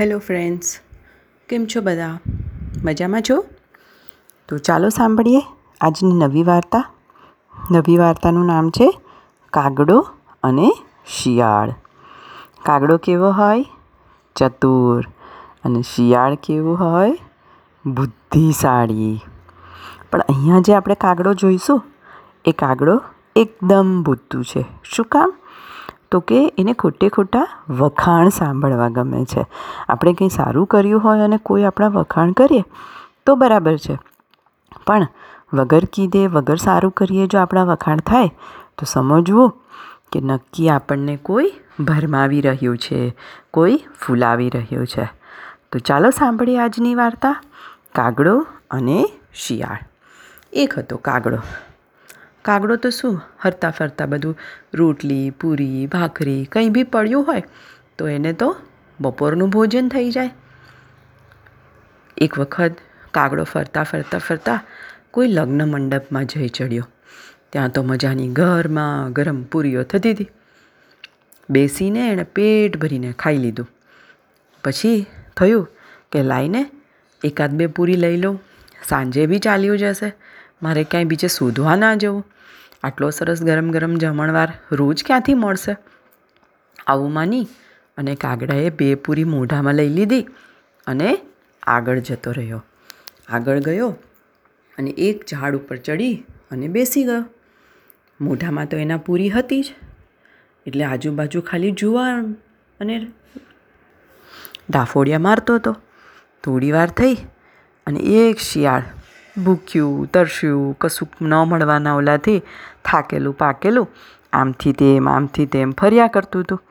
Hello friends, કેમ છો બધા? મજામાં છો? તો ચાલો સાંભળીએ આજની નવી વાર્તા. નવી વાર્તાનું નામ છે કાગડો અને શિયાળ. કાગડો કેવો હોય? ચતુર. અને શિયાળ કેવું હોય? બુદ્ધિશાળી. પણ અહીંયા જે આપણે કાગડો જોઈશું, એ કાગડો એકદમ બુદ્ધુ છે. શું કામ? તો કે એને ખોટે ખોટા વખાણ સાંભળવા ગમે છે. આપણે કંઈ સારું કર્યું હોય અને કોઈ આપણા વખાણ કરીએ, તો બરાબર છે. પણ વગર કીધે, વગર સારું કરીએ જો આપણા વખાણ થાય, તો સમજવું કે નક્કી આપણને કોઈ ભરમાવી રહ્યું છે, કોઈ ફૂલાવી રહ્યું છે. તો ચાલો સાંભળીએ આજની વાર્તા, કાગડો અને શિયાળ. એક હતો કાગડો. કાગડો તો શું? હરતા ફરતા બધું. રોટલી, પૂરી, ભાખરી, કંઈ બી પડ્યું હોય, તો એને તો બપોરનું ભોજન થઈ જાય. એક વખત કાગડો ફરતા ફરતા ફરતા કોઈ લગ્ન મંડપમાં જઈ ચડ્યો. ત્યાં તો મજાની ઘરમાં ગરમ પૂરીઓ થતી હતી. બેસીને એણે પેટ ભરીને ખાઈ લીધું. પછી થયું કે લાઈને એકાદ બે પૂરી લઈ લઉં. સાંજે બી ચાલ્યું જશે. મારે ક્યાંય બીજે શોધવા ના જવું. આટલો સરસ ગરમ ગરમ જમણવાર રોજ ક્યાંથી મળશે? આવું માની અને કાગડાએ બે પૂરી મોઢામાં લઈ લીધી અને આગળ જતો રહ્યો. આગળ ગયો અને એક ઝાડ ઉપર ચડી અને બેસી ગયો. મોઢામાં તો એના પૂરી હતી જ. એટલે આજુબાજુ ખાલી જુવાર અને ડાફોડિયા મારતો હતો. થોડી વાર થઈ અને એક શિયાળ ભૂખ્યું, તરસ્યું કશું ન મળવાના ઓલાથી થાકેલું, પાકેલું, આમથી તેમ આમથી તેમ ફર્યા કરતું હતું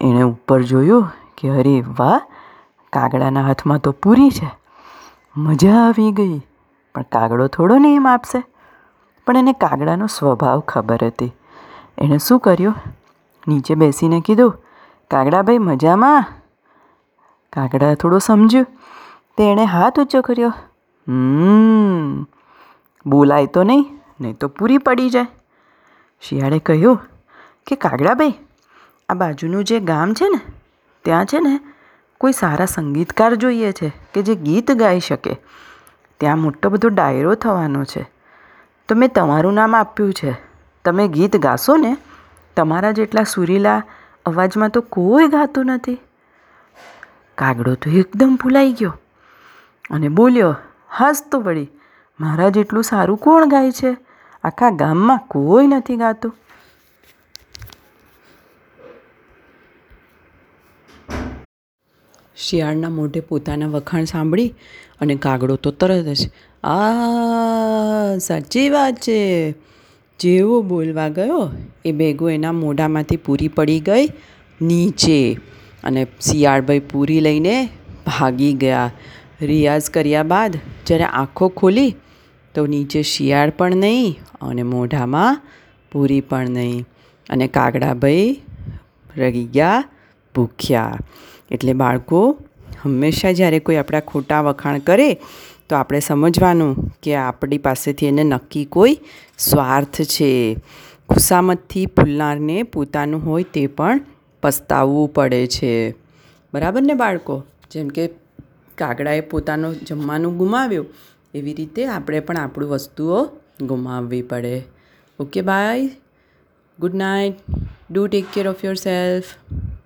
એણે ઉપર જોયું કે અરે વાહ, કાગડાના હાથમાં તો પૂરી છે. મજા આવી ગઈ, પણ કાગડો થોડો ને એમ આપશે. પણ એને કાગડાનો સ્વભાવ ખબર હતી. એણે શું કર્યું? નીચે બેસીને કીધું કાગડાભાઈ મજામાં? કાગડા થોડો સમજ્યું. તેણે હાથ ઊંચો કર્યો. હમ, બોલાય તો નહીં નહીં તો પૂરી પડી જાય. શિયાળે કહ્યું કે કાગડાભાઈ આ બાજુનું જે ગામ છે ને, ત્યાં છે ને કોઈ સારા સંગીતકાર જોઈએ છે કે જે ગીત ગાઈ શકે. ત્યાં મોટો બધો ડાયરો થવાનો છે. તો મેં તમારું નામ આપ્યું છે. તમે ગીત ગાશો ને, તમારા જેટલા સુરીલા અવાજમાં તો કોઈ ગાતું નથી. કાગડો તો એકદમ ભૂલાઈ ગયો અને બોલ્યો હસતો વળી, મારા જેટલું સારું કોણ ગાય છે? આખા ગામમાં કોઈ નથી ગાતું. શિયાળના મોઢે પોતાના વખાણ સાંભળી અને કાગડો તો તરત જ, આ, સાચી વાત છે. જેવો બોલવા ગયો, એ ભેગો એના મોઢામાંથી પૂરી પડી ગઈ નીચે અને શિયાળભાઈ પૂરી લઈને ભાગી ગયા. રિયાઝ કર્યા બાદ જ્યારે આંખો ખોલી તો નીચે શિયાળ પણ નહીં અને મોઢામાં પૂરી પણ નહીં. અને કાગડાભાઈ રહી ગયા ભૂખ્યા. એટલે બાળકો, હંમેશા જ્યારે કોઈ આપણા ખોટા વખાણ કરે તો આપણે સમજવાનું કે આપણી પાસેથી એને નક્કી કોઈ સ્વાર્થ છે. ખુશામતથી ફૂલનારને પોતાનું હોય તે પણ પસ્તાવવું પડે છે. બરાબર ને બાળકો? જેમ કે કાગડાએ પોતાનું જમવાનું ગુમાવ્યું. એવી રીતે આપણે પણ આપણું વસ્તુઓ ગુમાવવી પડે. Okay bye good night do take care of yourself